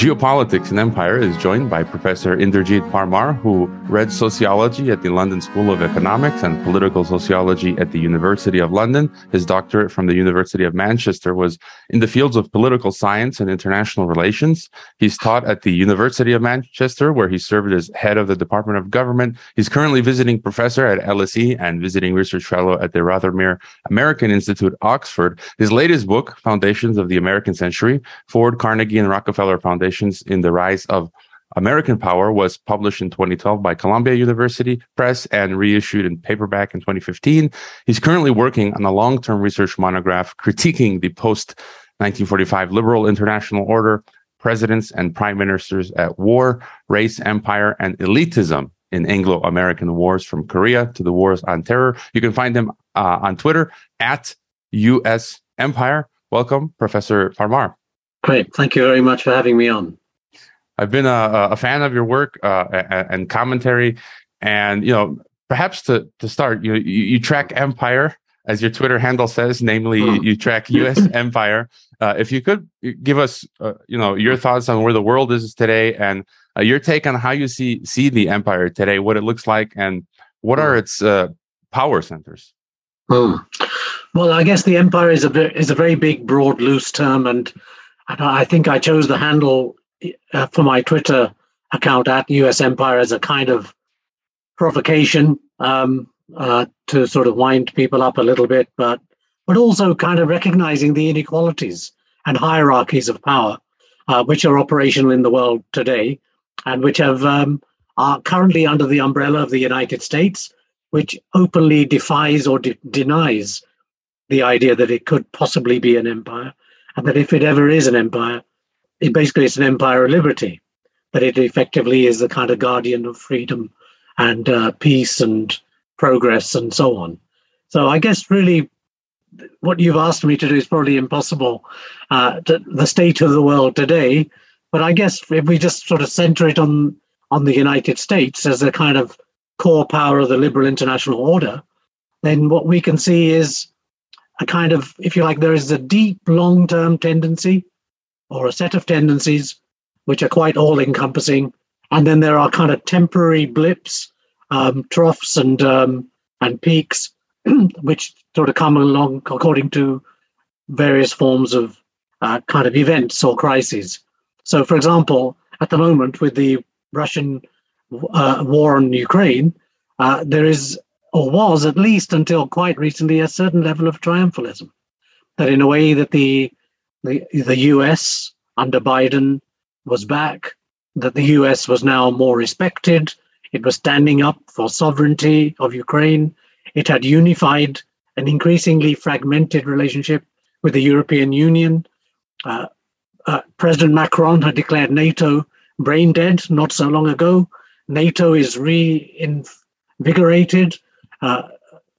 Geopolitics and Empire is joined by Professor Inderjeet Parmar, who read sociology at the London School of Economics and political sociology at the University of London. His doctorate from the University of Manchester was in the fields of political science and international relations. He's taught at the University of Manchester, where he served as head of the Department of Government. He's currently visiting professor at LSE and visiting research fellow at the Rothermere American Institute, Oxford. His latest book, Foundations of the American Century, Ford, Carnegie, and Rockefeller Foundation In the Rise of American Power was published in 2012 by Columbia University Press and reissued in paperback in 2015. He's currently working on a long-term research monograph critiquing the post 1945 liberal international order, presidents and prime ministers at war, race, empire, and elitism in Anglo-American wars from Korea to the wars on terror. You can find him uh, on Twitter at US Empire. Welcome, Professor Parmar. Great. Thank you very much for having me on. I've been a, a fan of your work uh, and commentary, and you know, perhaps to to start, you you, track Empire as your Twitter handle says, namely hmm. you track U.S. Empire. Uh, if you could give us, uh, you know, your thoughts on where the world is today, and uh, your take on how you see see the empire today, what it looks like, and what are hmm. its uh, power centers. Hmm. Well, I guess the empire is a is a very big, broad, loose term, and and I think I chose the handle uh, for my Twitter account at US Empire as a kind of provocation um, uh, to sort of wind people up a little bit, but but also kind of recognizing the inequalities and hierarchies of power uh, which are operational in the world today, and which have um, are currently under the umbrella of the United States, which openly defies or de- denies the idea that it could possibly be an empire and that if it ever is an empire, it basically it's an empire of liberty, that it effectively is the kind of guardian of freedom and uh, peace and progress and so on. So I guess really what you've asked me to do is probably impossible uh, to the state of the world today. But I guess if we just sort of center it on on the United States as a kind of core power of the liberal international order, then what we can see is a kind of, if you like, there is a deep long term tendency or a set of tendencies which are quite all encompassing. And then there are kind of temporary blips, um, troughs, and, um, and peaks, which sort of come along according to various forms of uh, kind of events or crises. So, for example, at the moment with the Russian uh, war on Ukraine, uh, there is or was at least until quite recently a certain level of triumphalism. That in a way that the the, the US under Biden was back, that the US was now more respected, it was standing up for sovereignty of Ukraine, it had unified an increasingly fragmented relationship with the European Union. Uh, uh, President Macron had declared NATO brain dead not so long ago. NATO is reinvigorated. Uh,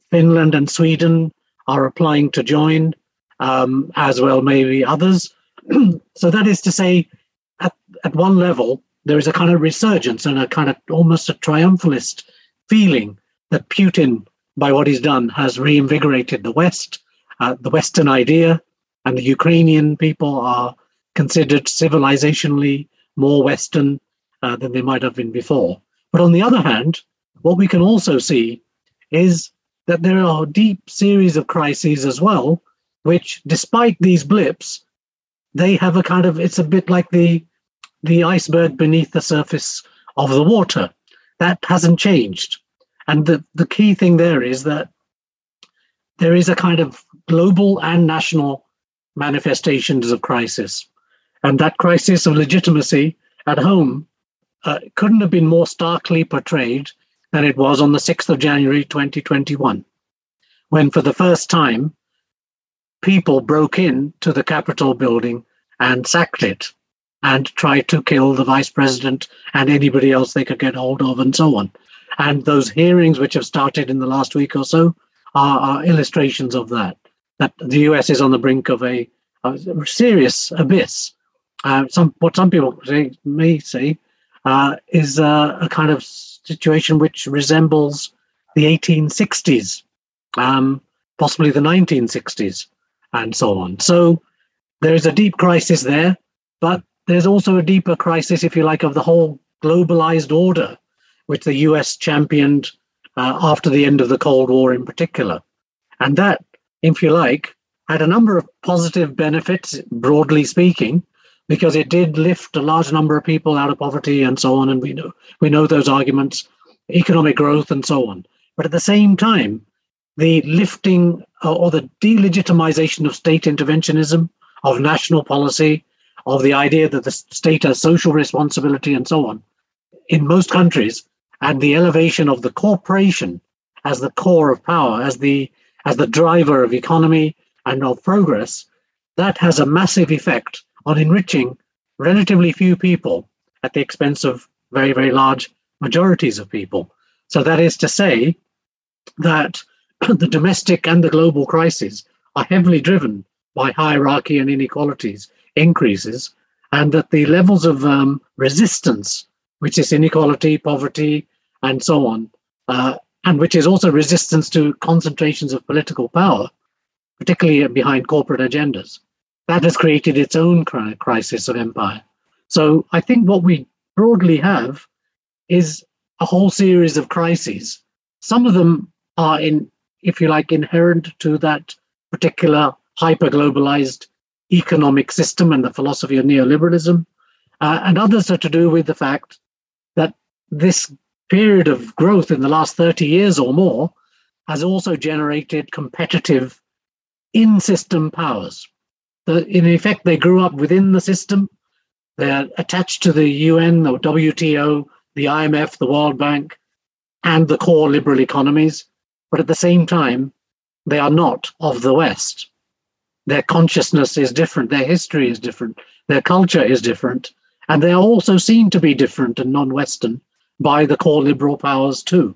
Finland and Sweden are applying to join, um, as well maybe others. so that is to say, at, at one level, there is a kind of resurgence and a kind of almost a triumphalist feeling that Putin, by what he's done, has reinvigorated the West, uh, the Western idea, and the Ukrainian people are considered civilizationally more Western uh, than they might have been before. But on the other hand, what we can also see is that there are a deep series of crises as well, which, despite these blips, they have a kind of it's a bit like the the iceberg beneath the surface of the water. That hasn't changed. And the, the key thing there is that there is a kind of global and national manifestations of crisis. And that crisis of legitimacy at home uh, couldn't have been more starkly portrayed than it was on the 6th of January 2021, when for the first time people broke in to the Capitol building and sacked it and tried to kill the vice president and anybody else they could get hold of and so on. And those hearings, which have started in the last week or so, are, are illustrations of that. That the US is on the brink of a, a serious abyss. Uh, some what some people say, may say uh, is uh, a kind of situation which resembles the 1860s, um, possibly the 1960s, and so on. So there is a deep crisis there, but there's also a deeper crisis, if you like, of the whole globalized order, which the US championed uh, after the end of the Cold War in particular. And that, if you like, had a number of positive benefits, broadly speaking, because it did lift a large number of people out of poverty and so on. And we know we know those arguments, economic growth and so on. But at the same time, the lifting uh, or the delegitimization of state interventionism, of national policy, of the idea that the state has social responsibility and so on, in most countries, and the elevation of the corporation as the core of power, as the as the driver of economy and of progress, that has a massive effect on enriching relatively few people at the expense of very, very large majorities of people. So that is to say that the domestic and the global crises are heavily driven by hierarchy and inequalities increases, and that the levels of um, resistance, which is inequality, poverty, and so on, uh, and which is also resistance to concentrations of political power, particularly behind corporate agendas, that has created its own crisis of empire. So I think what we broadly have is a whole series of crises. Some of them are in, if you like, inherent to that particular hyper globalized economic system and the philosophy of neoliberalism. Uh, and others are to do with the fact that this period of growth in the last 30 years or more has also generated competitive in system powers. In effect, they grew up within the system. They're attached to the UN, the WTO, the IMF, the World Bank, and the core liberal economies. But at the same time, they are not of the West their consciousness is different, their history is different, their culture is different, and they are also seen to be different and non Western by the core liberal powers too.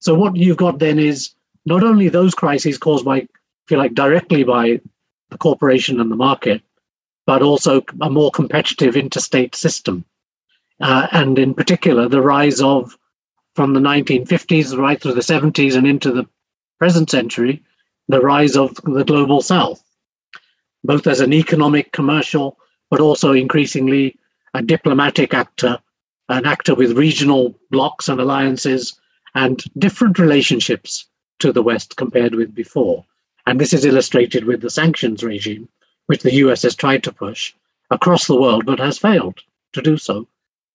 So, what you've got then is not only those crises caused by, if you like, directly by the corporation and the market, but also a more competitive interstate system. Uh, and in particular, the rise of, from the 1950s right through the 70s and into the present century, the rise of the global south both as an economic, commercial, but also increasingly a diplomatic actor, an actor with regional blocs and alliances and different relationships to the West compared with before. And this is illustrated with the sanctions regime, which the US has tried to push across the world, but has failed to do so,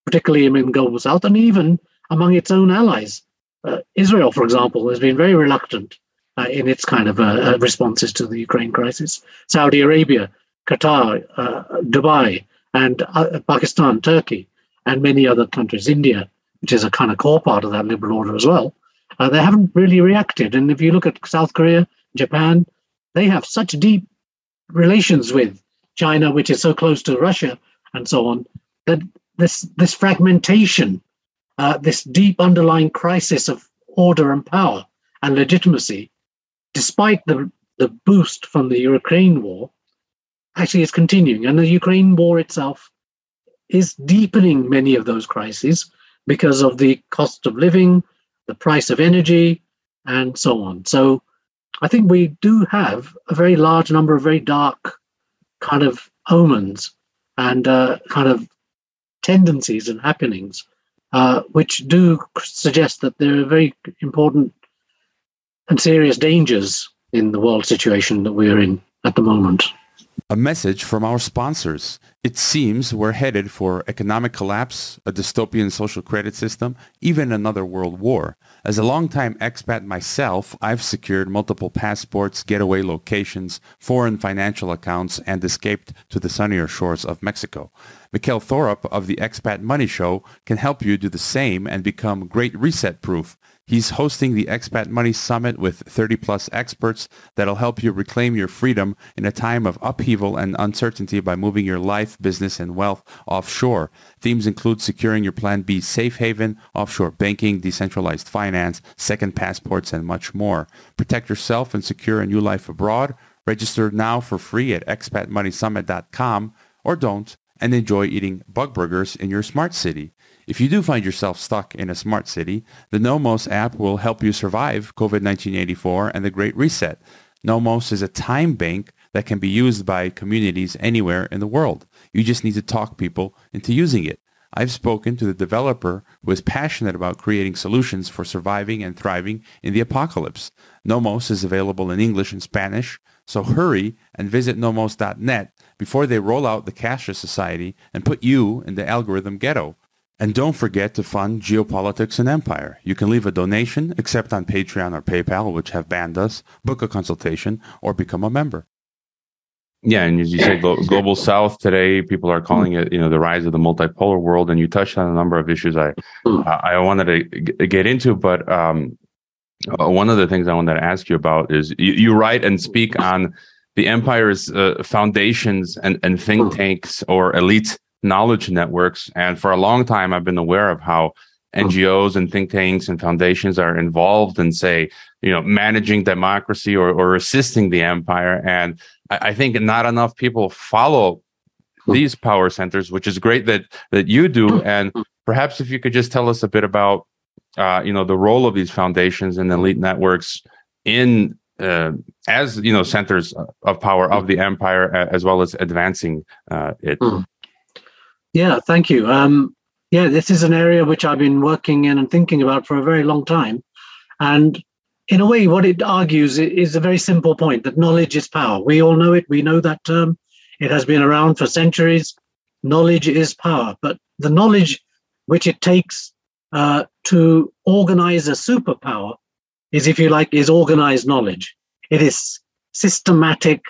particularly in the global south and even among its own allies. Uh, Israel, for example, has been very reluctant uh, in its kind of uh, uh, responses to the Ukraine crisis. Saudi Arabia, Qatar, uh, Dubai, and uh, Pakistan, Turkey, and many other countries, India, which is a kind of core part of that liberal order as well, they haven't really reacted. And if you look at South Korea, Japan, they have such deep relations with China, which is so close to Russia, and so on, that this this fragmentation, uh, this deep underlying crisis of order and power and legitimacy despite the, the boost from the Ukraine war, actually is continuing. And the Ukraine war itself is deepening many of those crises because of the cost of living, the price of energy, and so on. So I think we do have a very large number of very dark kind of omens and uh, kind of tendencies and happenings, uh, which do suggest that there are very important and serious dangers in the world situation that we are in at the moment. A message from our sponsors. It seems we're headed for economic collapse, a dystopian social credit system, even another world war. As a longtime expat myself, I've secured multiple passports, getaway locations, foreign financial accounts, and escaped to the sunnier shores of Mexico. Mikkel Thorup of the Expat Money Show can help you do the same and become great reset proof. He's hosting the Expat Money Summit with 30 plus experts that'll help you reclaim your freedom in a time of upheaval and uncertainty by moving your life, business, and wealth offshore. Themes include securing your Plan B safe haven, offshore banking, decentralized finance, second passports, and much more. Protect yourself and secure a new life abroad. Register now for free at expatmoneysummit.com or don't and enjoy eating bug burgers in your smart city. If you do find yourself stuck in a smart city, the Nomos app will help you survive COVID-1984 and the Great Reset. Nomos is a time bank that can be used by communities anywhere in the world. You just need to talk people into using it. I've spoken to the developer who is passionate about creating solutions for surviving and thriving in the apocalypse. Nomos is available in English and Spanish, so hurry and visit nomos.net before they roll out the cashless society and put you in the algorithm ghetto. And don't forget to fund Geopolitics and Empire. You can leave a donation, except on Patreon or PayPal, which have banned us, book a consultation, or become a member. Yeah, and as you say, global south today, people are calling it, you know, the rise of the multipolar world. And you touched on a number of issues I I wanted to get into, but um, uh, one of the things I wanted to ask you about is you, you write and speak on the empire's uh, foundations and, and think tanks or elite knowledge networks. And for a long time, I've been aware of how NGOs and think tanks and foundations are involved in, say, you know, managing democracy or, or assisting the empire. And I, I think not enough people follow these power centers, which is great that that you do. And perhaps if you could just tell us a bit about, uh, you know, the role of these foundations and elite networks in uh, as you know centers of power of the empire, as well as advancing uh, it. Hmm. Yeah, thank you. Um, yeah, this is an area which I've been working in and thinking about for a very long time, and in a way, what it argues is a very simple point that knowledge is power. We all know it. We know that term. It has been around for centuries. Knowledge is power. But the knowledge which it takes uh, to organize a superpower is, if you like, is organized knowledge. It is systematic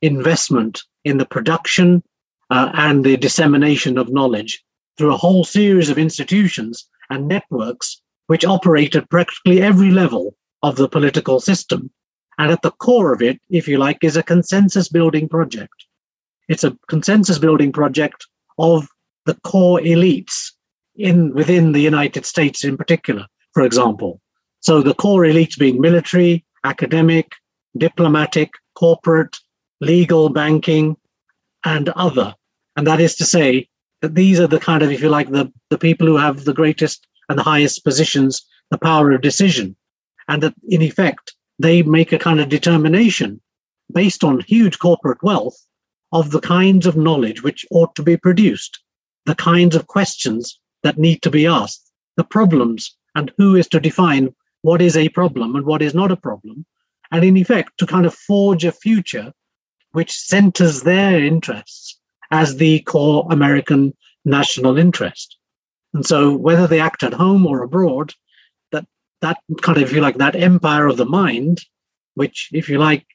investment in the production uh, and the dissemination of knowledge through a whole series of institutions and networks which operate at practically every level of the political system. And at the core of it, if you like, is a consensus building project. It's a consensus building project of the core elites in within the United States in particular, for example. So the core elites being military, academic, diplomatic, corporate, legal, banking, and other. And that is to say that these are the kind of, if you like, the, the people who have the greatest and the highest positions, the power of decision and that in effect they make a kind of determination based on huge corporate wealth of the kinds of knowledge which ought to be produced, the kinds of questions that need to be asked, the problems, and who is to define what is a problem and what is not a problem, and in effect to kind of forge a future which centers their interests as the core American national interest. And so, whether they act at home or abroad, that that kind of, if you like, that empire of the mind, which, if you like,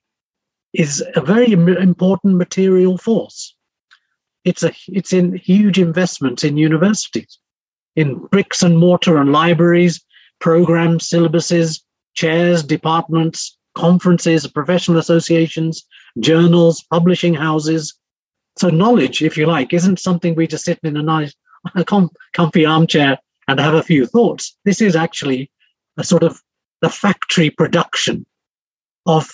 is a very important material force. It's a it's in huge investments in universities, in bricks and mortar and libraries, programs, syllabuses, chairs, departments, conferences, professional associations, journals, publishing houses. So knowledge, if you like, isn't something we just sit in a nice, comfy armchair and have a few thoughts. This is actually a sort of the factory production of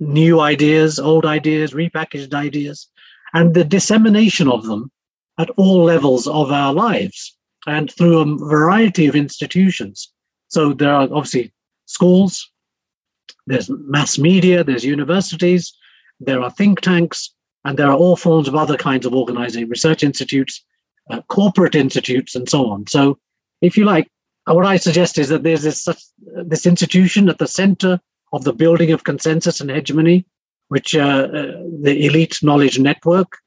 new ideas, old ideas, repackaged ideas, and the dissemination of them at all levels of our lives and through a variety of institutions. So there are obviously schools, there's mass media, there's universities, there are think tanks, and there are all forms of other kinds of organizing, research institutes, uh, corporate institutes, and so on. So, if you like, what I suggest is that there's this this institution at the center of the building of consensus and hegemony, which uh, uh, the elite knowledge network,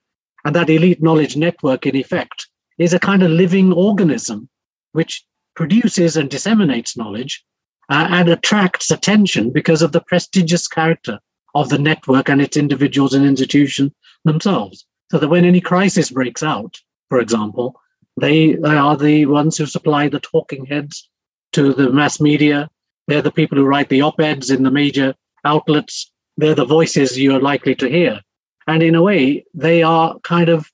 and that elite knowledge network, in effect, is a kind of living organism which produces and disseminates knowledge uh, and attracts attention because of the prestigious character of the network and its individuals and institutions themselves. So that when any crisis breaks out, for example, they, they are the ones who supply the talking heads to the mass media. They're the people who write the op eds in the major outlets. They're the voices you're likely to hear. And in a way, they are kind of,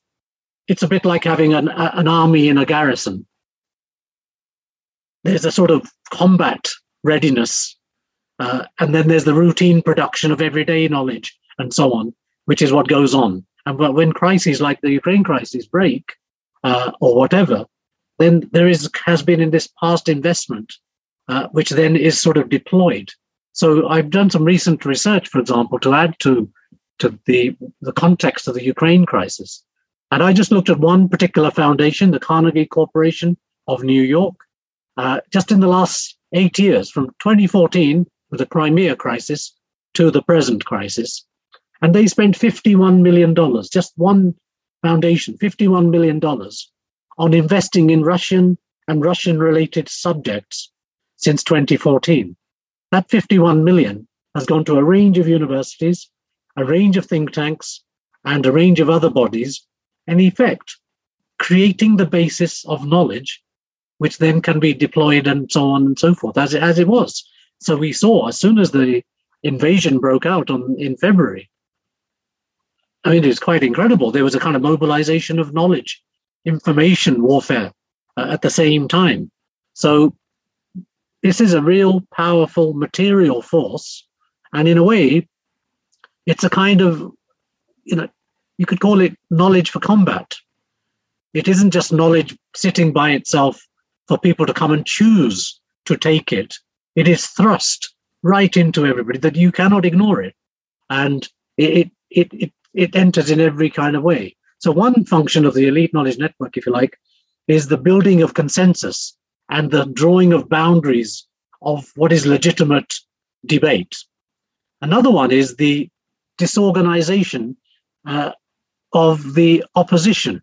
it's a bit like having an, an army in a garrison. There's a sort of combat readiness. Uh, and then there's the routine production of everyday knowledge and so on, which is what goes on. And but when crises like the Ukraine crisis break, uh, or whatever, then there is has been in this past investment, uh, which then is sort of deployed. So I've done some recent research, for example, to add to to the the context of the Ukraine crisis, And I just looked at one particular foundation, the Carnegie Corporation of New York, uh, just in the last eight years, from 2014 with the Crimea crisis to the present crisis. And they spent $51 million, just one foundation, $51 million on investing in Russian and Russian related subjects since 2014. That 51 million has gone to a range of universities, a range of think tanks, and a range of other bodies, in effect, creating the basis of knowledge, which then can be deployed and so on and so forth, as it, as it was. So we saw as soon as the invasion broke out on, in February, I mean, it's quite incredible. There was a kind of mobilization of knowledge, information warfare uh, at the same time. So this is a real powerful material force. And in a way, it's a kind of, you know, you could call it knowledge for combat. It isn't just knowledge sitting by itself for people to come and choose to take it. It is thrust right into everybody that you cannot ignore it. And it, it, it, it enters in every kind of way. So, one function of the elite knowledge network, if you like, is the building of consensus and the drawing of boundaries of what is legitimate debate. Another one is the disorganization uh, of the opposition.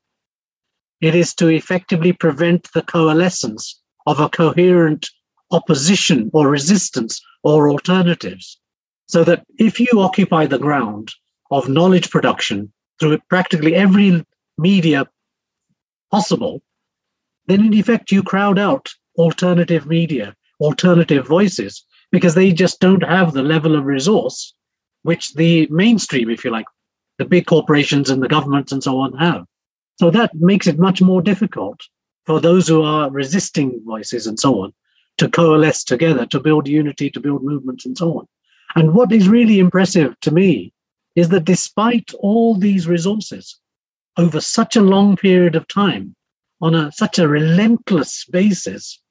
It is to effectively prevent the coalescence of a coherent opposition or resistance or alternatives. So that if you occupy the ground of knowledge production through practically every media possible, then in effect you crowd out alternative media, alternative voices, because they just don't have the level of resource which the mainstream, if you like, the big corporations and the governments and so on have. So that makes it much more difficult for those who are resisting voices and so on to coalesce together, to build unity, to build movements and so on. And what is really impressive to me is that despite all these resources over such a long period of time, on a, such a relentless basis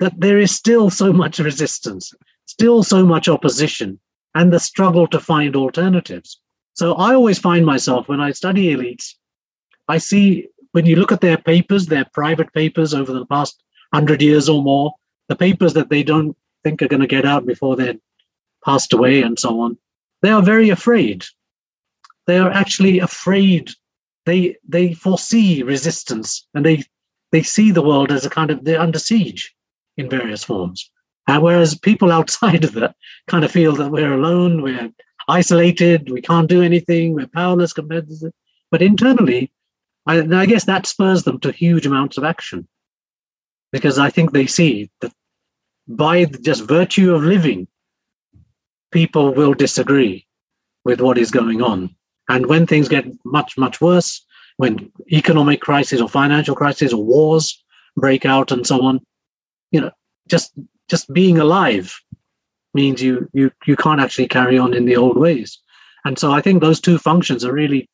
that there is still so much resistance, still so much opposition, and the struggle to find alternatives. So I always find myself when I study elites, I see when you look at their papers, their private papers over the past hundred years or more, the papers that they don't think are going to get out before they're passed away and so on, they are very afraid. They are actually afraid they they foresee resistance and they they see the world as a kind of they're under siege in various forms. And whereas people outside of that kind of feel that we're alone, we're isolated, we can't do anything, we're powerless compared to it. But internally, I, I guess that spurs them to huge amounts of action because I think they see that by just virtue of living, people will disagree with what is going on. And when things get much, much worse, when economic crisis or financial crisis or wars break out and so on, you know, just just being alive means you you you can't actually carry on in the old ways. And so I think those two functions are really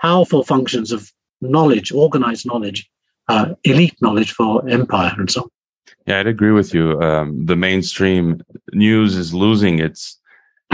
powerful functions of knowledge, organized knowledge, uh, elite knowledge for empire and so on. Yeah, I'd agree with you. Um, the mainstream news is losing its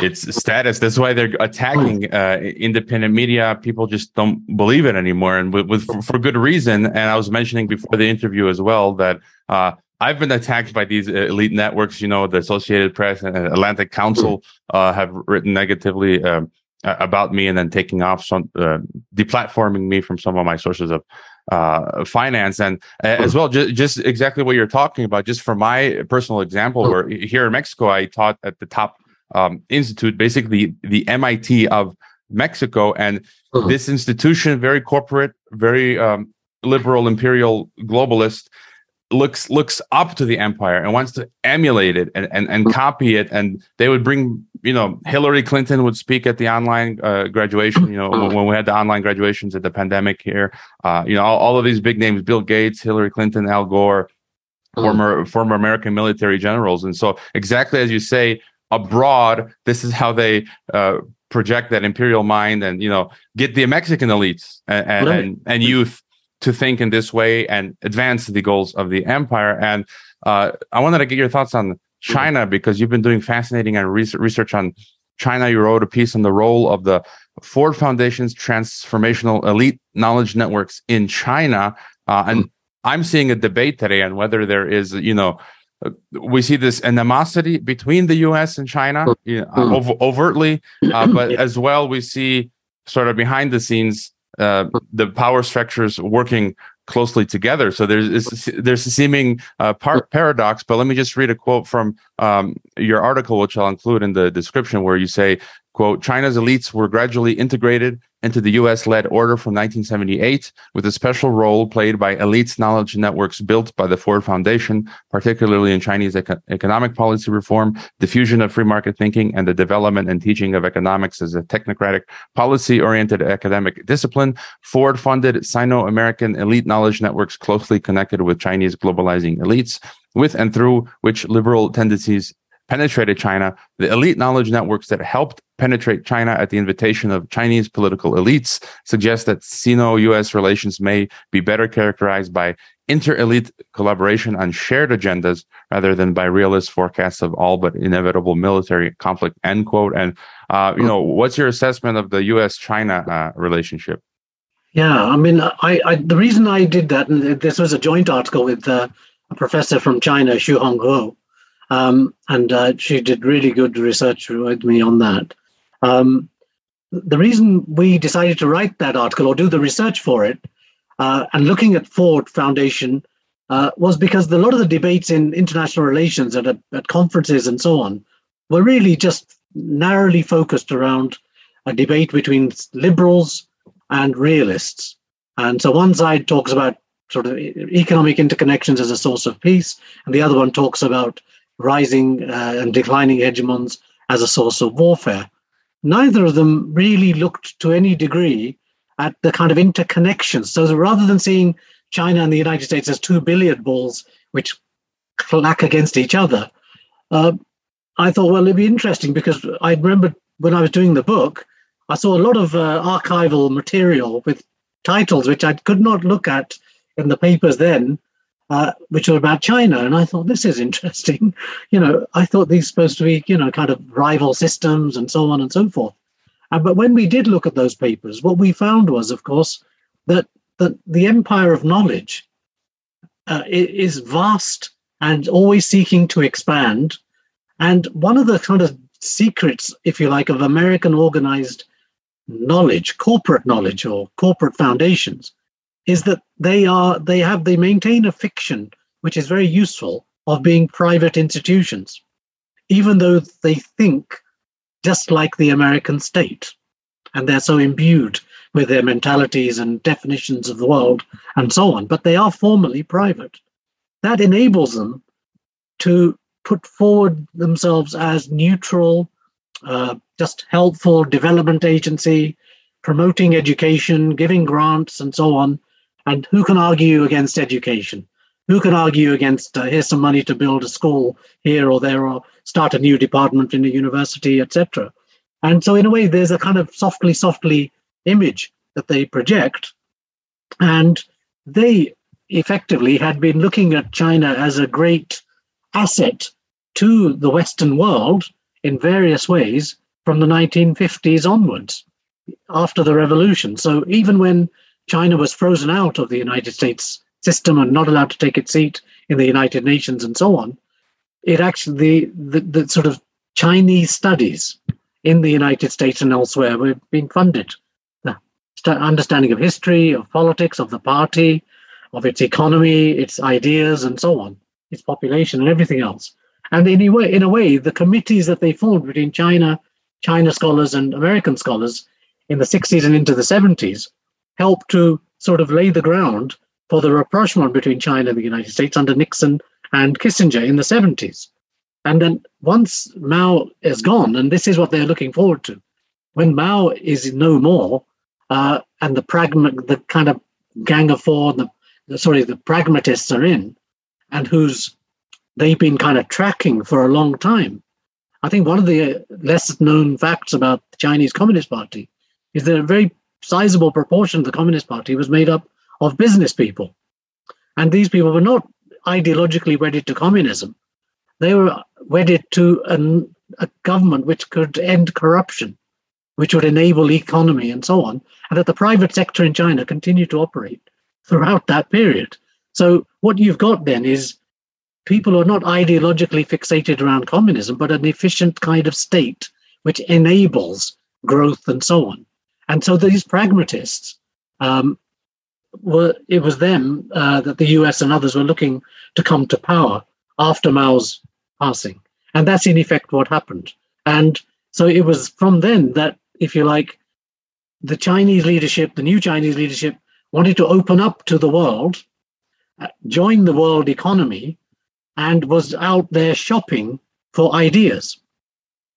its status. That's why they're attacking uh, independent media. People just don't believe it anymore, and with, with for, good reason. And I was mentioning before the interview as well that uh, I've been attacked by these elite networks. You know, the Associated Press and Atlantic Council uh, have written negatively. Um, about me and then taking off some uh, deplatforming me from some of my sources of uh, finance and uh, as well just, just exactly what you're talking about just for my personal example where here in mexico i taught at the top um, institute, basically the MIT of Mexico. And uh-huh. this institution, very corporate, very um, liberal, imperial, globalist, looks looks up to the empire and wants to emulate it and, and, and copy it. And they would bring, you know, Hillary Clinton would speak at the online uh, graduation, you know, when, when, we had the online graduations at the pandemic here. Uh, you know, all, all, of these big names, Bill Gates, Hillary Clinton, Al Gore, former former American military generals. And so exactly as you say, abroad, this is how they uh, project that imperial mind and you know get the Mexican elites and and, and, and youth to think in this way and advance the goals of the empire. And uh, I wanted to get your thoughts on China because you've been doing fascinating and research on China. You wrote a piece on the role of the Ford Foundation's transformational elite knowledge networks in China. Uh, and mm. I'm seeing a debate today on whether there is, you know, we see this animosity between the U.S. and China you know, mm. ov- overtly, uh, but as well we see sort of behind the scenes uh, the power structures working closely together. So there's there's a seeming uh, par- paradox. But let me just read a quote from um, your article, which I'll include in the description, where you say Quote, China's elites were gradually integrated into the US led order from 1978, with a special role played by elites knowledge networks built by the Ford Foundation, particularly in Chinese eco- economic policy reform, diffusion of free market thinking, and the development and teaching of economics as a technocratic, policy oriented academic discipline. Ford funded Sino American elite knowledge networks closely connected with Chinese globalizing elites with and through which liberal tendencies penetrated China, the elite knowledge networks that helped penetrate China at the invitation of Chinese political elites suggest that Sino US relations may be better characterized by inter elite collaboration on shared agendas rather than by realist forecasts of all but inevitable military conflict, end quote. And, uh, you know, what's your assessment of the US China uh, relationship? Yeah, I mean, I, I, the reason I did that, and this was a joint article with uh, a professor from China, Xu Hongguo, um, and uh, she did really good research with me on that. Um, the reason we decided to write that article or do the research for it uh, and looking at Ford Foundation uh, was because a lot of the debates in international relations at, at conferences and so on were really just narrowly focused around a debate between liberals and realists. And so one side talks about sort of economic interconnections as a source of peace, and the other one talks about rising uh, and declining hegemons as a source of warfare. Neither of them really looked to any degree at the kind of interconnections. So rather than seeing China and the United States as two billiard balls which clack against each other, uh, I thought, well, it'd be interesting because I remember when I was doing the book, I saw a lot of uh, archival material with titles which I could not look at in the papers then uh, which were about China. And I thought, this is interesting. You know, I thought these supposed to be, you know, kind of rival systems and so on and so forth. Uh, but when we did look at those papers, what we found was, of course, that, that the empire of knowledge uh, is vast and always seeking to expand. And one of the kind of secrets, if you like, of American organized knowledge, corporate knowledge or corporate foundations, is that they are they have they maintain a fiction which is very useful of being private institutions, even though they think just like the American state, and they're so imbued with their mentalities and definitions of the world and so on. But they are formally private. That enables them to put forward themselves as neutral, uh, just helpful development agency, promoting education, giving grants, and so on, and who can argue against education? Who can argue against uh, here's some money to build a school here or there or start a new department in a university, etc. And so, in a way, there's a kind of softly, softly image that they project. And they effectively had been looking at China as a great asset to the Western world in various ways from the 1950s onwards after the revolution. So even when China was frozen out of the United States system and not allowed to take its seat in the United Nations and so on, it actually, the, the, the sort of Chinese studies in the United States and elsewhere were being funded. The understanding of history, of politics, of the party, of its economy, its ideas, and so on, its population, and everything else. And in a way, in a way, the committees that they formed between China, China scholars, and American scholars in the 60s and into the 70s helped to sort of lay the ground for the rapprochement between China and the United States under Nixon and Kissinger in the 70s. And then once Mao is gone, and this is what they're looking forward to, when Mao is no more, uh, and the pragma- the kind of gang of four, the, the sorry, the pragmatists are in, and who's they've been kind of tracking for a long time. I think one of the less known facts about the Chinese Communist Party is they're very sizable proportion of the Communist Party was made up of business people. And these people were not ideologically wedded to communism. They were wedded to an, a government which could end corruption, which would enable economy and so on, and that the private sector in China continued to operate throughout that period. So what you've got then is people who are not ideologically fixated around communism, but an efficient kind of state which enables growth and so on. And so these pragmatists um, were it was them uh, that the US and others were looking to come to power after Mao's passing. And that's in effect what happened. And so it was from then that, if you like, the Chinese leadership, the new Chinese leadership, wanted to open up to the world, uh, join the world economy, and was out there shopping for ideas.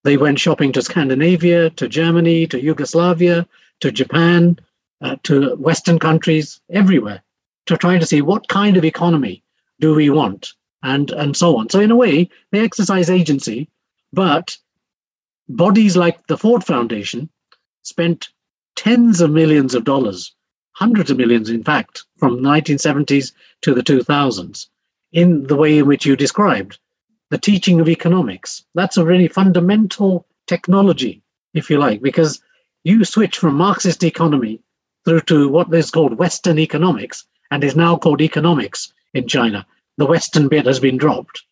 They went shopping to Scandinavia, to Germany, to Yugoslavia, to Japan, uh, to Western countries, everywhere, to try to see what kind of economy do we want, and and so on. So in a way, they exercise agency, but bodies like the Ford Foundation spent tens of millions of dollars, hundreds of millions, in fact, from the 1970s to the 2000s, in the way in which you described the teaching of economics. That's a really fundamental technology, if you like, because you switch from Marxist economy through to what is called Western economics and is now called economics in China. The Western bit has been dropped.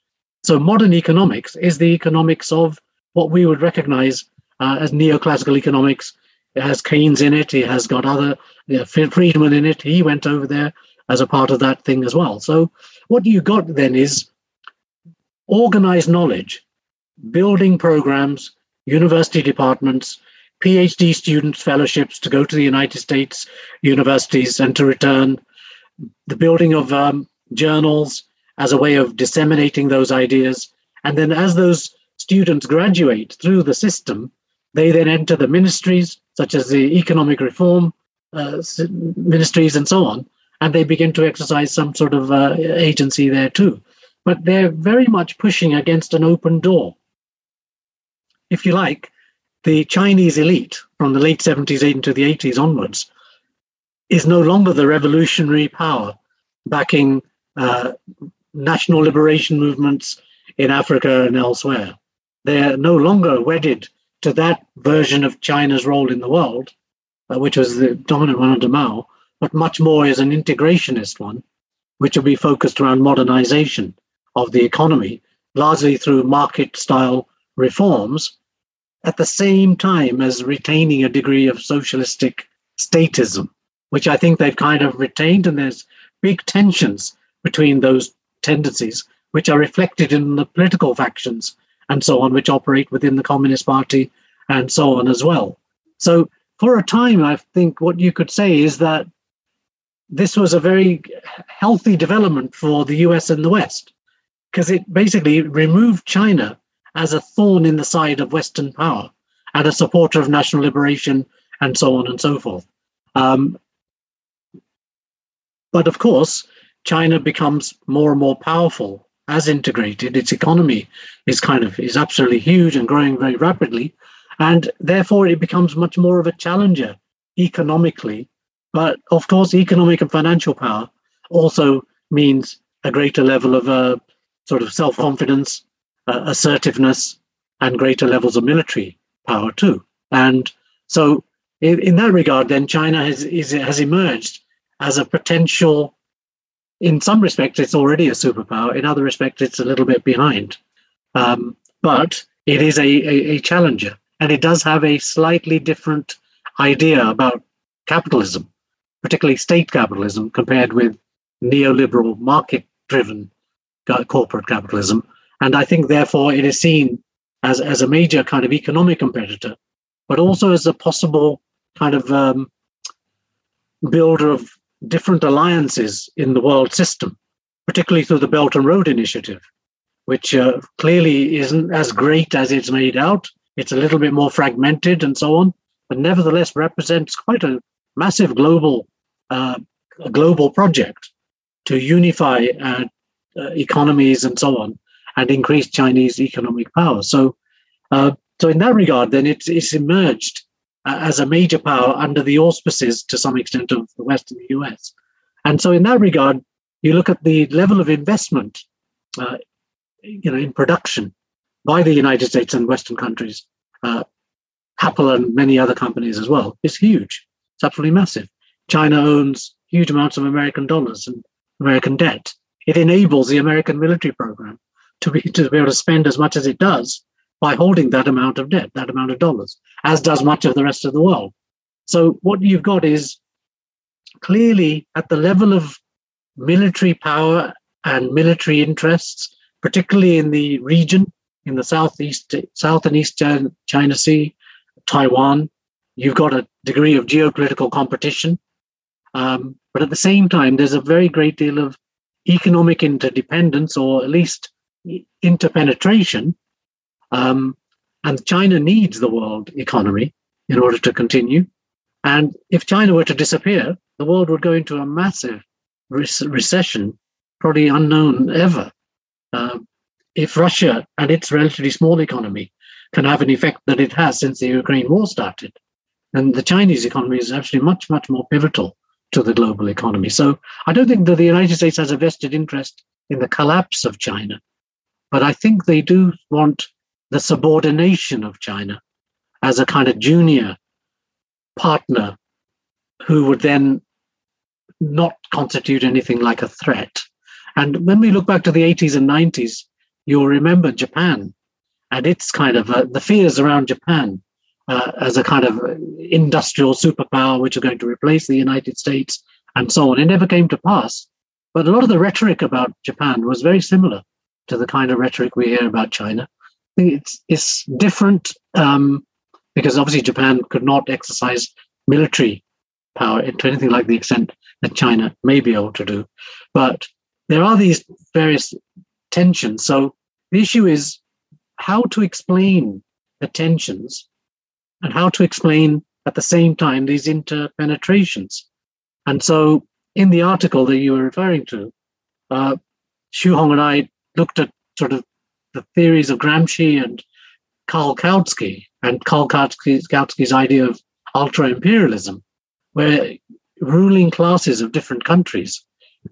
So modern economics is the economics of what we would recognize uh, as neoclassical economics. It has Keynes in it. It has got other you Friedman in it. He went over there as a part of that thing as well. So what you got then is organized knowledge, building programs, university departments, PhD students fellowships to go to the United States universities and to return, the building of um, journals as a way of disseminating those ideas. And then as those students graduate through the system, they then enter the ministries, such as the economic reform uh, ministries and so on, and they begin to exercise some sort of uh, agency there too. But they're very much pushing against an open door. If you like, the Chinese elite from the late 70s into the 80s onwards is no longer the revolutionary power backing uh, national liberation movements in Africa and elsewhere. They're no longer wedded to that version of China's role in the world, uh, which was the dominant one under Mao, but much more is an integrationist one, which will be focused around modernization of the economy, largely through market style reforms at the same time as retaining a degree of socialistic statism, which I think they've kind of retained. And there's big tensions between those tendencies, which are reflected in the political factions and so on, which operate within the Communist Party and so on as well. So, for a time, I think what you could say is that this was a very healthy development for the US and the West, because it basically removed China as a thorn in the side of Western power and a supporter of national liberation and so on and so forth. Um, but of course, China becomes more and more powerful as integrated. Its economy is kind of is absolutely huge and growing very rapidly, and therefore it becomes much more of a challenger economically. But of course, economic and financial power also means a greater level of uh, sort of self confidence uh, assertiveness and greater levels of military power too. And so, in, in that regard, then China has is, has emerged as a potential. In some respects, it's already a superpower. In other respects, it's a little bit behind. Um, but it is a, a, a challenger, and it does have a slightly different idea about capitalism, particularly state capitalism, compared with neoliberal market-driven corporate capitalism, and I think, therefore, it is seen as, as a major kind of economic competitor, but also as a possible kind of um, builder of different alliances in the world system, particularly through the Belt and Road Initiative, which uh, clearly isn't as great as it's made out. It's a little bit more fragmented and so on, but nevertheless represents quite a massive global uh, global project to unify uh, uh economies and so on and increase Chinese economic power. So, uh, so in that regard, then it's, it's emerged uh, as a major power under the auspices, to some extent, of the West and the US. And so, in that regard, you look at the level of investment, uh, you know, in production by the United States and Western countries uh, Apple and many other companies as well, is huge. It's absolutely massive. China owns huge amounts of American dollars and American debt. It enables the American military program to be to be able to spend as much as it does by holding that amount of debt, that amount of dollars, as does much of the rest of the world. So what you've got is clearly at the level of military power and military interests, particularly in the region, in the southeast, south and east China Sea, Taiwan, you've got a degree of geopolitical competition. Um, but at the same time, there's a very great deal of economic interdependence, or at least interpenetration. Um, and China needs the world economy in order to continue. And if China were to disappear, the world would go into a massive re- recession, probably unknown ever. Uh, if Russia and its relatively small economy can have an effect that it has since the Ukraine war started, then the Chinese economy is actually much, much more pivotal to the global economy. So I don't think that the United States has a vested interest in the collapse of China, but I think they do want the subordination of China as a kind of junior partner who would then not constitute anything like a threat. And when we look back to the 80s and 90s, you'll remember Japan and its kind of uh, the fears around Japan uh, as a kind of industrial superpower which are going to replace the United States and so on. It never came to pass. But a lot of the rhetoric about Japan was very similar to the kind of rhetoric we hear about China. It's, it's different um, because obviously Japan could not exercise military power to anything like the extent that China may be able to do. But there are these various tensions. So the issue is how to explain the tensions and how to explain at the same time these interpenetrations. And so in the article that you were referring to, uh, Xu Hong and I looked at sort of the theories of Gramsci and Karl Kautsky and Karl Kautsky's, Kautsky's idea of ultra imperialism, where ruling classes of different countries,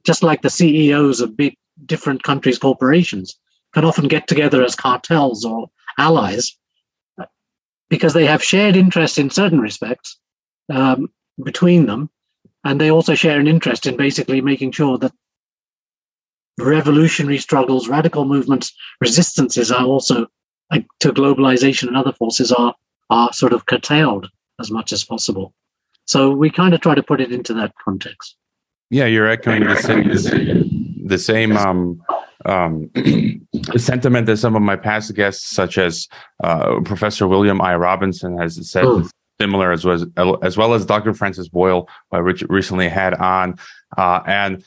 just like the CEOs of big different countries' corporations, can often get together as cartels or allies because they have shared interests in certain respects um, between them. And they also share an interest in basically making sure that revolutionary struggles, radical movements, resistances are also like, to globalization and other forces are are sort of curtailed as much as possible. So we kind of try to put it into that context. Yeah, you're echoing the same the same um, um, sentiment that some of my past guests, such as uh, Professor William I. Robinson, has said. Oh. Similar as well as, as well as Dr. Francis Boyle, who I recently had on, uh, and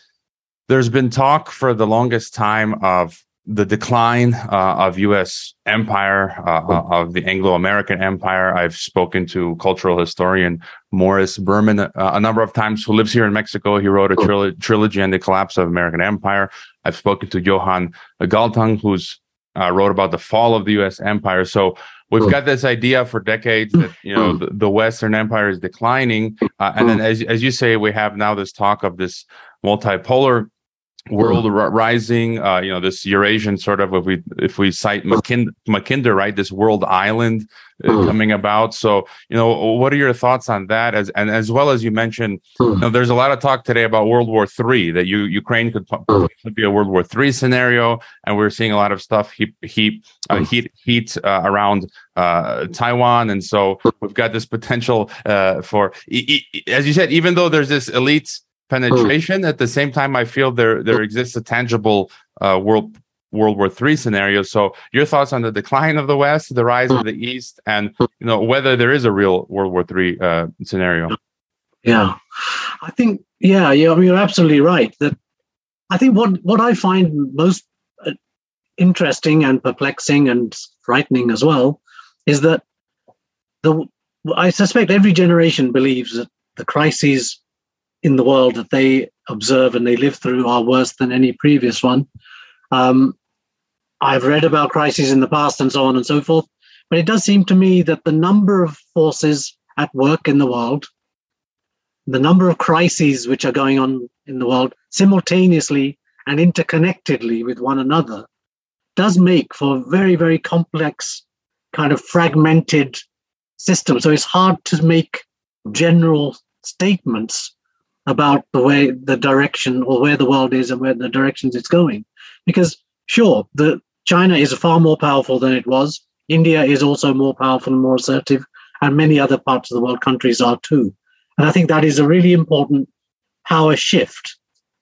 there's been talk for the longest time of the decline uh, of U.S. empire, uh, uh, of the Anglo-American empire. I've spoken to cultural historian Morris Berman uh, a number of times, who lives here in Mexico. He wrote a tril- trilogy on the collapse of American empire. I've spoken to Johan Galtung, who's uh, wrote about the fall of the U.S. empire. So we've got this idea for decades that you know the, the Western empire is declining, uh, and then as as you say, we have now this talk of this multipolar world rising uh, you know this eurasian sort of if we if we cite Mackinder, Mackinder right this world island uh, mm. coming about so you know what are your thoughts on that as and as well as you mentioned mm. you know, there's a lot of talk today about world war three that you ukraine could mm. be a world war three scenario and we're seeing a lot of stuff heat heat uh, heat heat uh, around uh, taiwan and so we've got this potential uh, for e- e- as you said even though there's this elite penetration. At the same time, I feel there there exists a tangible uh, world World War III scenario. So, your thoughts on the decline of the West, the rise of the East, and you know whether there is a real World War III uh, scenario. Yeah, I think yeah, yeah, I mean, you're absolutely right. That I think what what I find most uh, interesting and perplexing and frightening as well is that the I suspect every generation believes that the crises in the world that they observe and they live through are worse than any previous one. Um, I've read about crises in the past and so on and so forth, but it does seem to me that the number of forces at work in the world, the number of crises which are going on in the world simultaneously and interconnectedly with one another, does make for a very, very complex, kind of fragmented system. So it's hard to make general statements about the way the direction or where the world is and where the directions it's going. Because sure, the China is far more powerful than it was. India is also more powerful and more assertive, and many other parts of the world countries are too. And I think that is a really important power shift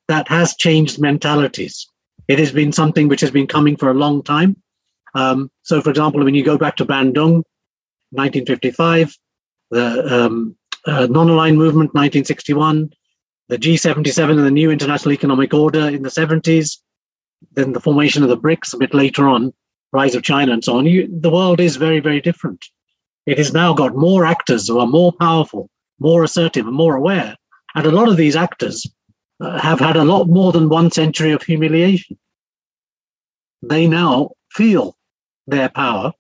that has changed mentalities. It has been something which has been coming for a long time. Um, so, for example, when you go back to Bandung, 1955, the um, uh, non-aligned movement, 1961, the G77 and the new international economic order in the 70s, then the formation of the BRICS a bit later on, rise of China and so on. You, the world is very, very different. It has now got more actors who are more powerful, more assertive, and more aware. And a lot of these actors uh, have had a lot more than one century of humiliation. They now feel their power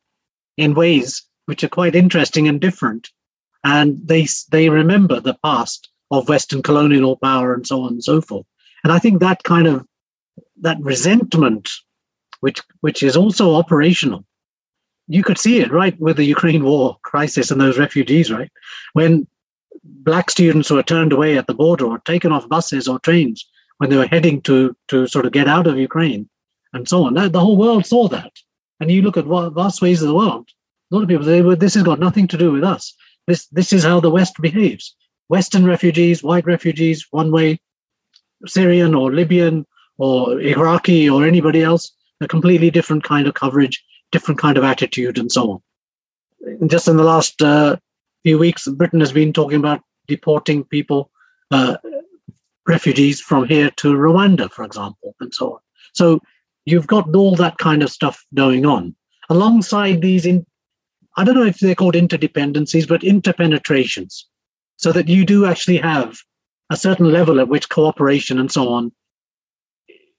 in ways which are quite interesting and different. And they, they remember the past of Western colonial power and so on and so forth. And I think that kind of that resentment, which which is also operational, you could see it right with the Ukraine war crisis and those refugees, right? When black students were turned away at the border or taken off buses or trains when they were heading to to sort of get out of Ukraine and so on. The whole world saw that. And you look at vast ways of the world, a lot of people say, well, this has got nothing to do with us. This, this is how the West behaves. Western refugees, white refugees, one way, Syrian or Libyan or Iraqi or anybody else, a completely different kind of coverage, different kind of attitude, and so on. Just in the last uh, few weeks, Britain has been talking about deporting people, uh, refugees from here to Rwanda, for example, and so on. So you've got all that kind of stuff going on alongside these in i don't know if they're called interdependencies but interpenetrations so that you do actually have a certain level at which cooperation and so on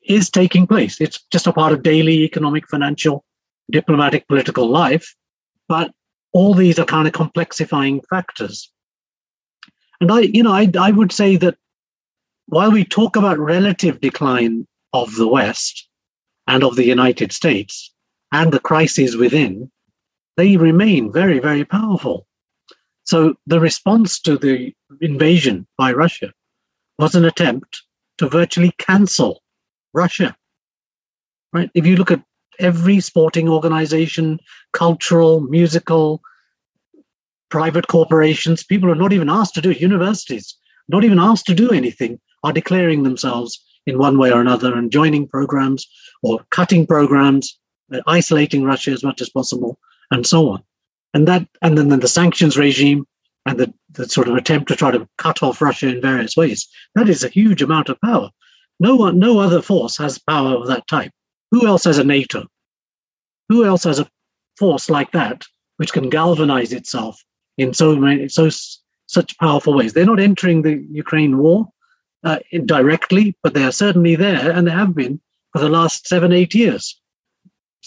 is taking place it's just a part of daily economic financial diplomatic political life but all these are kind of complexifying factors and i you know i, I would say that while we talk about relative decline of the west and of the United States and the crises within, they remain very, very powerful. So the response to the invasion by Russia was an attempt to virtually cancel Russia. Right? If you look at every sporting organization, cultural, musical, private corporations, people are not even asked to do it, universities, not even asked to do anything, are declaring themselves in one way or another and joining programs or cutting programs, uh, isolating Russia as much as possible, and so on. And that, and then, the sanctions regime and the, the sort of attempt to try to cut off Russia in various ways. That is a huge amount of power. No one, no other force has power of that type. Who else has a NATO? Who else has a force like that which can galvanize itself in so many, so such powerful ways? They're not entering the Ukraine war uh, directly, but they are certainly there, and they have been for the last seven, eight years.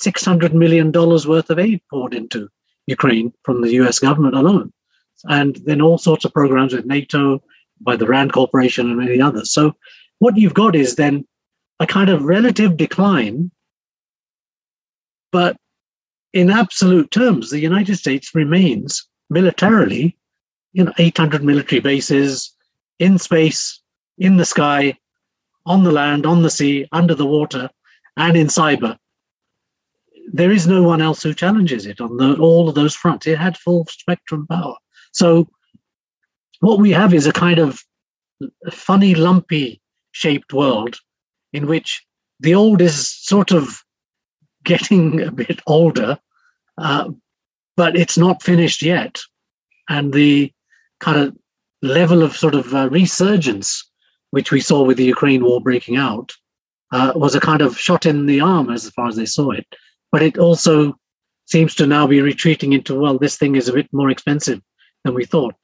$600 million worth of aid poured into Ukraine from the US government alone. And then all sorts of programs with NATO, by the RAND Corporation, and many others. So what you've got is then a kind of relative decline. But in absolute terms, the United States remains militarily, you know, 800 military bases in space, in the sky, on the land, on the sea, under the water, and in cyber. There is no one else who challenges it on the, all of those fronts. It had full spectrum power. So, what we have is a kind of funny, lumpy shaped world in which the old is sort of getting a bit older, uh, but it's not finished yet. And the kind of level of sort of uh, resurgence which we saw with the Ukraine war breaking out, uh, was a kind of shot in the arm as far as they saw it. But it also seems to now be retreating into, well, this thing is a bit more expensive than we thought.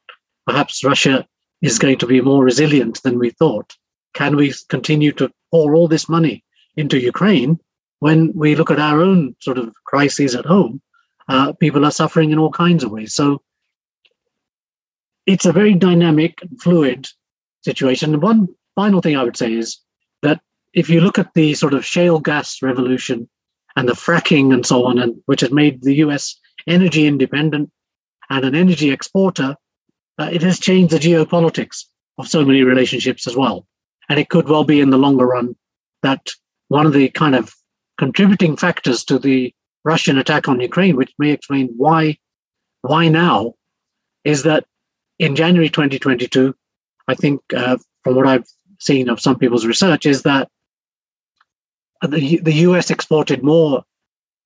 Perhaps Russia is going to be more resilient than we thought. Can we continue to pour all this money into Ukraine when we look at our own sort of crises at home? Uh, people are suffering in all kinds of ways. So it's a very dynamic, fluid situation. One final thing I would say is that if you look at the sort of shale gas revolution and the fracking and so on, and which has made the US energy independent and an energy exporter, uh, it has changed the geopolitics of so many relationships as well. And it could well be in the longer run that one of the kind of contributing factors to the Russian attack on Ukraine, which may explain why why now, is that in January 2022, I think uh, from what I've seen of some people's research, is that the, the US exported more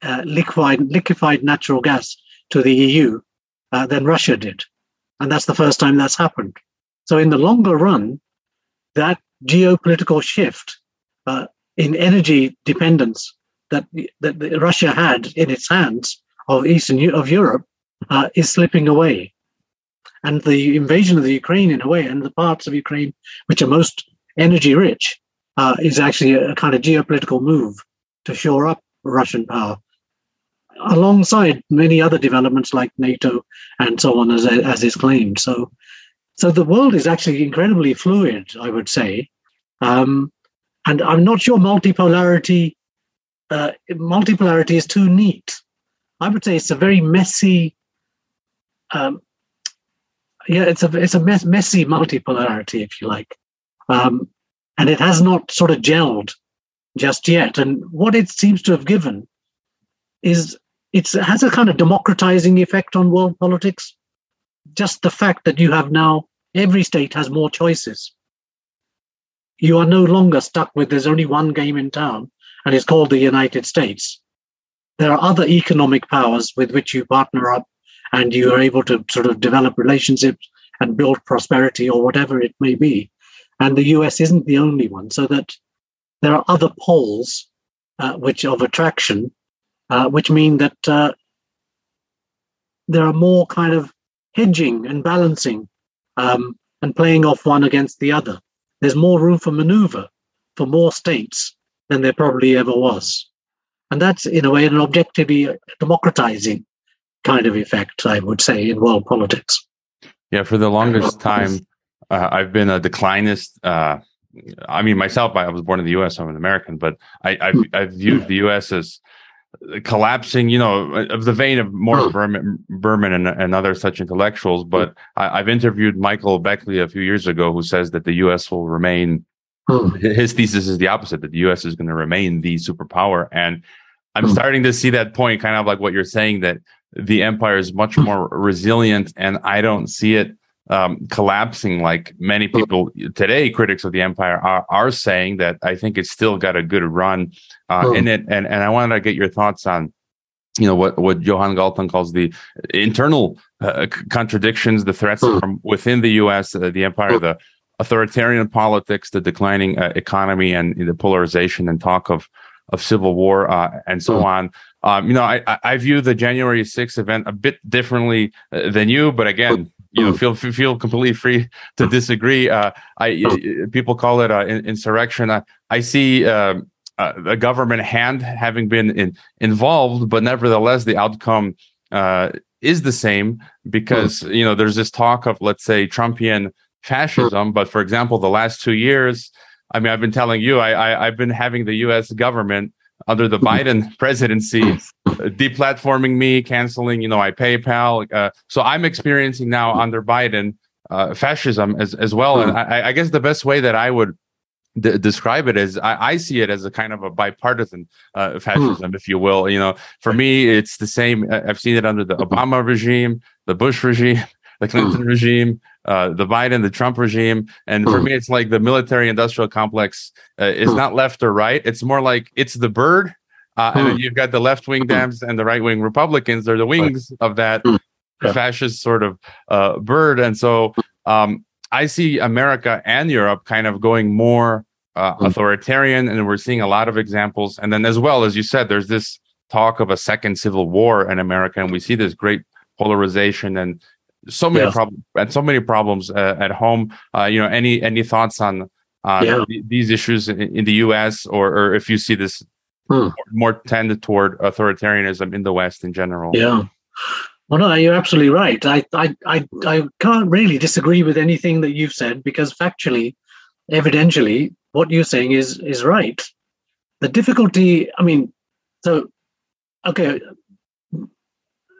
uh, liquefied, liquefied natural gas to the EU uh, than Russia did. And that's the first time that's happened. So, in the longer run, that geopolitical shift uh, in energy dependence that, that Russia had in its hands of Eastern of Europe uh, is slipping away. And the invasion of the Ukraine, in a way, and the parts of Ukraine which are most energy rich, uh, is actually a, kind of geopolitical move to shore up Russian power, alongside many other developments like NATO and so on, as as is claimed. So, so the world is actually incredibly fluid, I would say, um, and I'm not sure multipolarity uh, multipolarity is too neat. I would say it's a very messy. Um, yeah, it's a it's a mess, messy multipolarity, if you like. Um, and it has not sort of gelled just yet. And what it seems to have given is it has a kind of democratizing effect on world politics. Just the fact that you have now every state has more choices. You are no longer stuck with there's only one game in town, and it's called the United States. There are other economic powers with which you partner up, and you are able to sort of develop relationships and build prosperity or whatever it may be and the US isn't the only one. So that there are other poles uh, which of attraction, uh, which mean that uh, there are more kind of hedging and balancing um, and playing off one against the other. There's more room for maneuver for more states than there probably ever was. And that's, in a way, an objectively democratizing kind of effect, I would say, in world politics. Yeah, for the longest time, uh, I've been a declinist. Uh, I mean, myself, I was born in the U.S. I'm an American, but I, I've, hmm. I've viewed the U.S. as collapsing, you know, of the vein of Morris Berman, Berman and, and other such intellectuals. Hmm. But I, have interviewed Michael Beckley a few years ago, who says that the U.S. will remain. Hmm. His thesis is the opposite: that the U.S. is going to remain the superpower, and I'm starting to see that point, kind of like what you're saying, that the empire is much more resilient, and I don't see it um, collapsing like many people today critics of the empire are, are saying that i think it's still got a good run. Uh, in it and, and i wanted to get your thoughts on you know what what johan galtung calls the internal uh, contradictions the threats from within the us uh, the empire the authoritarian politics the declining uh, economy and the polarization and talk of of civil war uh, and so on. Um, you know I, I view the january 6th event a bit differently uh, than you but again you know feel feel completely free to disagree. Uh, I people call it uh, insurrection. I, I see uh, a government hand having been in, involved, but nevertheless the outcome uh, is the same because you know there's this talk of let's say Trumpian fascism. But for example, the last two years, I mean, I've been telling you, I, I I've been having the U.S. government under the Biden presidency, uh, deplatforming me, canceling, you know, I PayPal. Uh, so I'm experiencing now under Biden uh, fascism as as well. And I, I, guess the best way that I would d- describe it is I, I, see it as a kind of a bipartisan uh, fascism, if you will. You know, for me, it's the same. I've seen it under the Obama regime, the Bush regime, the Clinton regime uh, the Biden, the Trump regime. And for me, it's like the military industrial complex uh, is not left or right. It's more like it's the bird. Uh, and then you've got the left wing Dems and the right wing Republicans. They're the wings of that fascist sort of uh, bird. And so um, I see America and Europe kind of going more uh, authoritarian. And we're seeing a lot of examples. And then, as well, as you said, there's this talk of a second civil war in America. And we see this great polarization and so many problems and so many problems uh, at home. Uh, you know, any any thoughts on uh, yeah. th- these issues in, in, the U.S. or, or if you see this hmm. more, more tended toward authoritarianism in the West in general? Yeah. Well, no, you're absolutely right. I, I, I, I can't really disagree with anything that you've said because factually, evidentially, what you're saying is is right. The difficulty, I mean, so okay,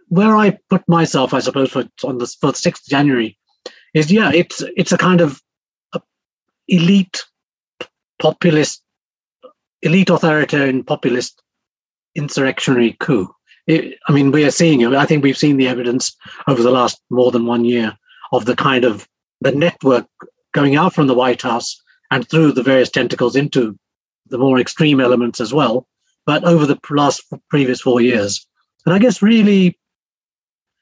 where I put myself, I suppose, for on the for sixth January, is yeah, it's it's a kind of uh, elite populist, elite authoritarian populist insurrectionary coup. It, I mean, we are seeing it. I think we've seen the evidence over the last more than one year of the kind of the network going out from the White House and through the various tentacles into the more extreme elements as well, but over the last previous four years. And I guess really,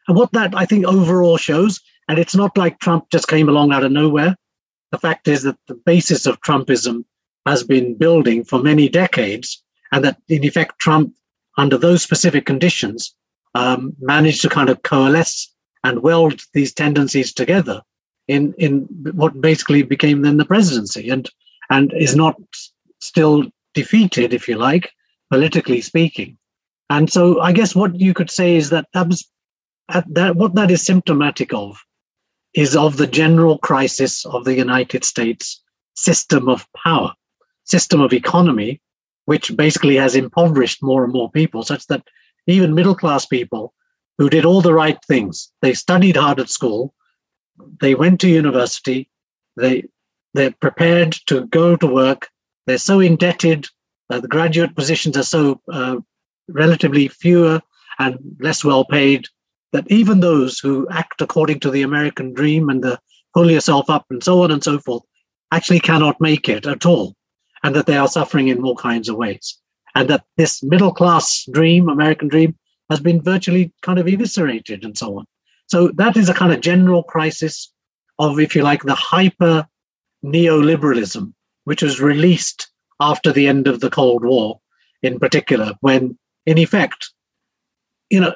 and what that I think overall shows, and it's not like Trump just came along out of nowhere. The fact is that the basis of Trumpism has been building for many decades, and that in effect, Trump, under those specific conditions, um, managed to kind of coalesce and weld these tendencies together in in what basically became then the presidency, and and is not still defeated, if you like, politically speaking. And so, I guess what you could say is that that was that what that is symptomatic of is of the general crisis of the United States system of power, system of economy, which basically has impoverished more and more people, such that even middle class people who did all the right things, they studied hard at school, they went to university, they they're prepared to go to work, they're so indebted, uh, the graduate positions are so uh, relatively fewer and less well paid that even those who act according to the American dream and the pull yourself up and so on and so forth actually cannot make it at all, and that they are suffering in all kinds of ways. And that this middle class dream, American dream, has been virtually kind of eviscerated and so on. So that is a kind of general crisis of, if you like, the hyper neoliberalism, which was released after the end of the Cold War, in particular, when in effect, you know,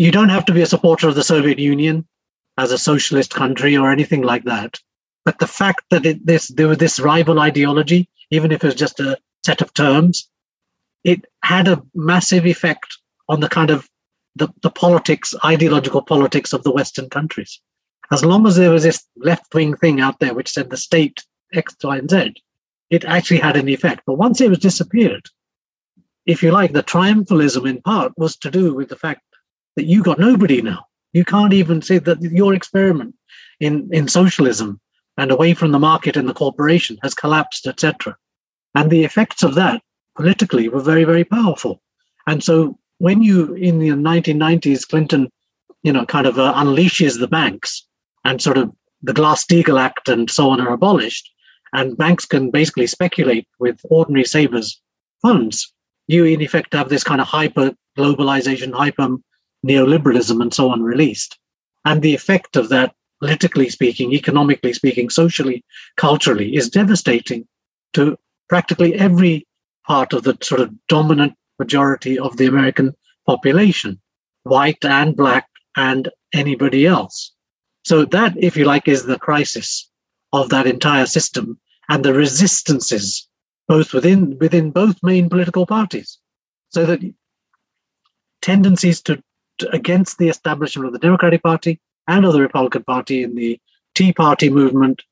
you don't have to be a supporter of the Soviet Union as a socialist country or anything like that. But the fact that it, this there was this rival ideology, even if it was just a set of terms, it had a massive effect on the kind of the, the politics, ideological politics of the Western countries. As long as there was this left wing thing out there which said the state X, Y, and Z, it actually had an effect. But once it was disappeared, if you like, the triumphalism in part was to do with the fact that you got nobody now. You can't even say that your experiment in, in socialism and away from the market and the corporation has collapsed, etc. And the effects of that politically were very, very powerful. And so when you, in the 1990s, Clinton, you know, kind of uh, unleashes the banks and sort of the Glass-Steagall Act and so on are abolished, and banks can basically speculate with ordinary savers' funds, you in effect have this kind of hyper globalization, hyper neoliberalism and so on released. And the effect of that, politically speaking, economically speaking, socially, culturally, is devastating to practically every part of the sort of dominant majority of the American population, white and black and anybody else. So that, if you like, is the crisis of that entire system and the resistances both within within both main political parties. So that tendencies to against the establishment of the Democratic Party and of the Republican Party in the Tea Party movement,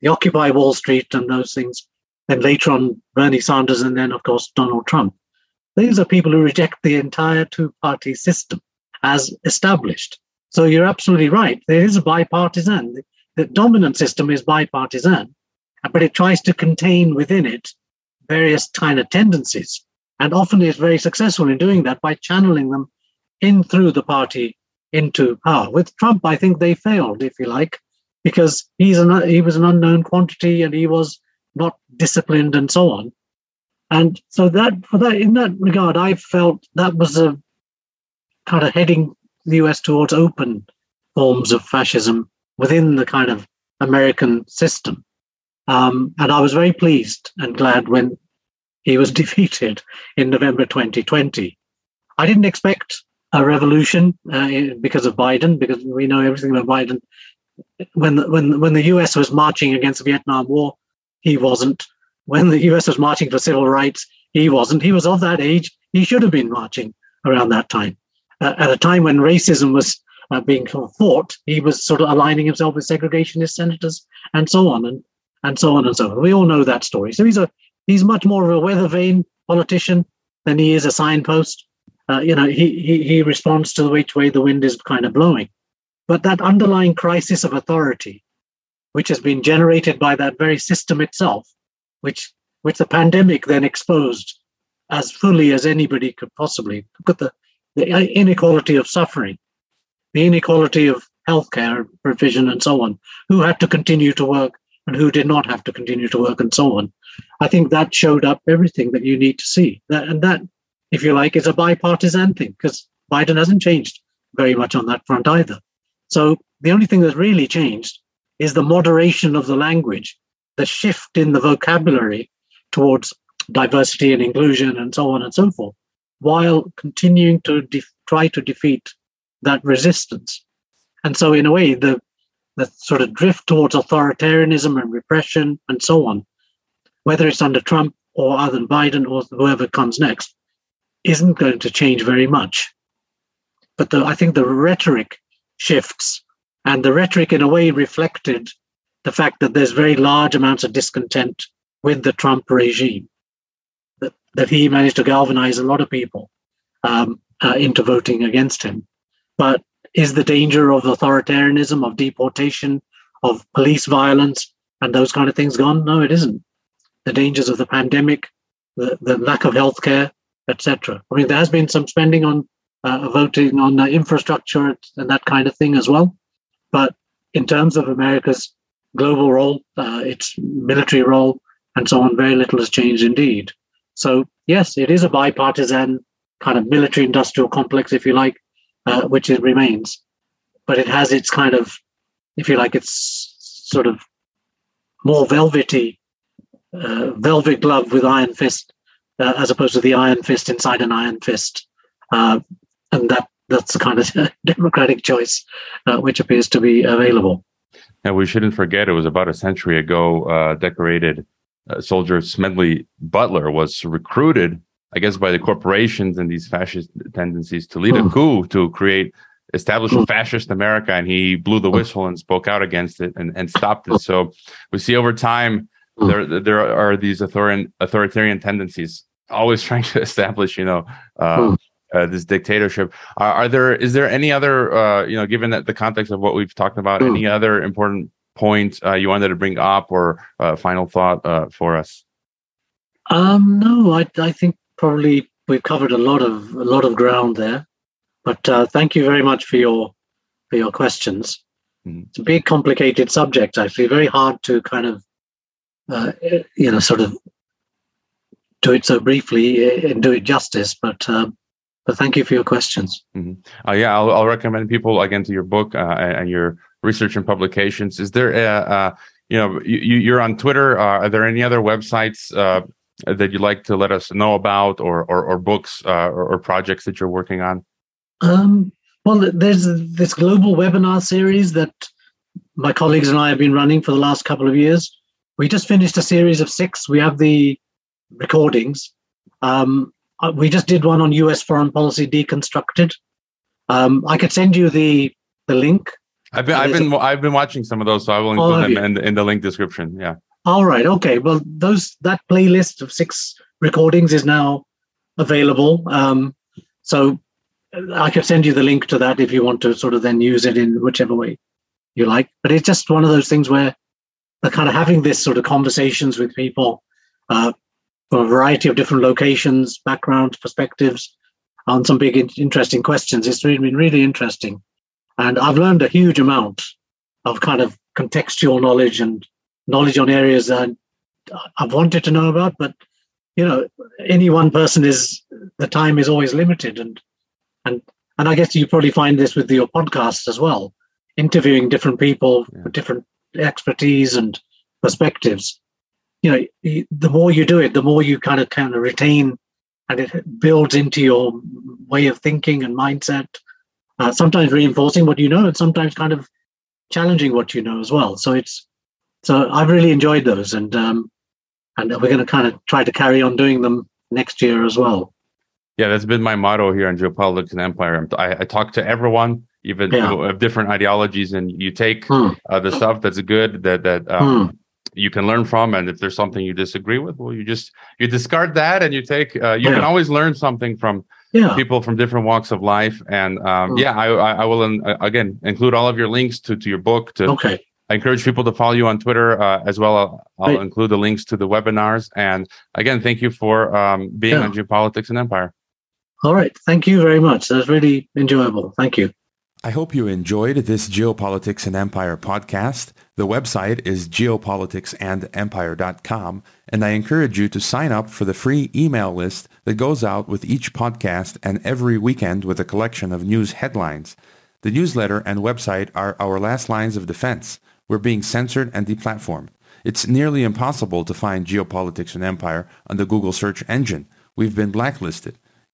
the Occupy Wall Street, and those things. Then later on, Bernie Sanders, and then, of course, Donald Trump. These are people who reject the entire two party system as established. So you're absolutely right. There is a bipartisan. The, dominant system is bipartisan, but it tries to contain within it various kind of tendencies. And often is very successful in doing that by channeling them in through the party into power. With Trump, I think they failed, if you like, because he's an, he was an unknown quantity and he was not disciplined and so on. And so that for that in that regard, I felt that was a kind of heading the US towards open forms of fascism within the kind of American system. Um, and I was very pleased and glad when he was defeated in November 2020. I didn't expect a revolution uh, because of Biden, because we know everything about Biden. When the, when when the U.S. was marching against the Vietnam War, he wasn't. When the U.S. was marching for civil rights, he wasn't. He was of that age. He should have been marching around that time. Uh, at a time when racism was uh, being fought, he was sort of aligning himself with segregationist senators and so on and and so on and so on. We all know that story. So he's a he's much more of a weather vane politician than he is a signpost. Uh, you know, he, he he responds to which way the wind is kind of blowing. But that underlying crisis of authority, which has been generated by that very system itself, which which the pandemic then exposed as fully as anybody could possibly. Look at the, the inequality of suffering, the inequality of healthcare provision, and so on. Who had to continue to work and who did not have to continue to work, and so on. I think that showed up everything that you need to see. That, and that, if you like, is a bipartisan thing because Biden hasn't changed very much on that front either. So the only thing that's really changed is the moderation of the language, the shift in the vocabulary towards diversity and inclusion and so on and so forth, while continuing to de- try to defeat that resistance. And so, in a way, the the sort of drift towards authoritarianism and repression and so on, whether it's under Trump or other Biden or whoever comes next, isn't going to change very much. But the, I think the rhetoric shifts, and the rhetoric, in a way, reflected the fact that there's very large amounts of discontent with the Trump regime. That, that he managed to galvanize a lot of people um, uh, into voting against him. But is the danger of authoritarianism, of deportation, of police violence, and those kind of things gone? No, it isn't. The dangers of the pandemic, the, the lack of healthcare, etc. I mean, there has been some spending on uh, voting on uh, infrastructure and that kind of thing as well. But in terms of America's global role, uh, its military role, and so on, very little has changed indeed. So, yes, it is a bipartisan kind of military industrial complex, if you like, uh, which it remains. But it has its kind of, if you like, its sort of more velvety, uh, velvet glove with iron fist, uh, as opposed to the iron fist inside an iron fist. Uh, and that that's the kind of democratic choice uh, which appears to be available. And we shouldn't forget, it was about a century ago. Uh, decorated soldier Smedley Butler was recruited I guess, by the corporations and these fascist tendencies to lead a hmm. coup to create, establish a hmm. fascist America. And he blew the hmm. whistle and spoke out against it and, and stopped it. So we see over time, there, there are these authoritarian, authoritarian tendencies always trying to establish, you know, uh, uh, this dictatorship. Are, are, there, is there any other, uh, you know, given that the context of what we've talked about, any other important point uh, you wanted to bring up or uh, final thought uh, for us? Um, no, I, I think probably we've covered a lot of a lot of ground there. But uh, thank you very much for your for your questions. Mm-hmm. It's a big, complicated subject. Actually, very hard to kind of uh, you know sort of do it so briefly and do it justice. But um, but thank you for your questions. Mm-hmm. Uh, yeah, I'll, I'll, recommend people again to your book uh, and your research and publications. Is there a, you know you, you're on Twitter? Uh, are there any other websites uh, that you'd like to let us know about or or, or books uh, or, or, projects that you're working on? Um, well, there's this global webinar series that my colleagues and I have been running for the last couple of years. We just finished a series of six. We have the recordings. Um, uh, we just did one on U.S. foreign policy deconstructed. Um, I could send you the the link. I've been I've been a, I've been watching some of those, so I will include oh, them in the, in the link description. Yeah. All right. Okay. Well, those that playlist of six recordings is now available. Um, so I could send you the link to that if you want to sort of then use it in whichever way you like. But it's just one of those things where kind of having this sort of conversations with people uh, from a variety of different locations, backgrounds, perspectives on some big interesting questions. It's really been really interesting, and I've learned a huge amount of kind of contextual knowledge and knowledge on areas that I've wanted to know about, but you know, any one person is the time is always limited, and and and I guess you probably find this with your podcast as well, interviewing different people yeah. with different expertise and perspectives. You know, the more you do it, the more you kind of kind of retain, and it builds into your way of thinking and mindset. Uh, sometimes reinforcing what you know, and sometimes kind of challenging what you know as well. So it's so I've really enjoyed those, and um, and we're going to kind of try to carry on doing them next year as well. Yeah, that's been my motto here on Geopolitics and Empire. I, I talk to everyone, even yeah. of different ideologies, and you take hmm. uh, the stuff that's good that that um, hmm. you can learn from, and if there's something you disagree with, well, you just you discard that, and you take. Uh, you yeah. can always learn something from Yeah. people from different walks of life. And um, yeah, I, I, will uh, again include all of your links to to your book. To Okay. I encourage people to follow you on Twitter uh, as well. I'll, I'll include the links to the webinars. And again, thank you for um, being Yeah. on Geopolitics and Empire. All right. Thank you very much. That was really enjoyable. Thank you. I hope you enjoyed this Geopolitics and Empire podcast. The website is geopoliticsandempire.com, and I encourage you to sign up for the free email list that goes out with each podcast and every weekend with a collection of news headlines. The newsletter and website are our last lines of defense. We're being censored and deplatformed. It's nearly impossible to find Geopolitics and Empire on the Google search engine. We've been blacklisted.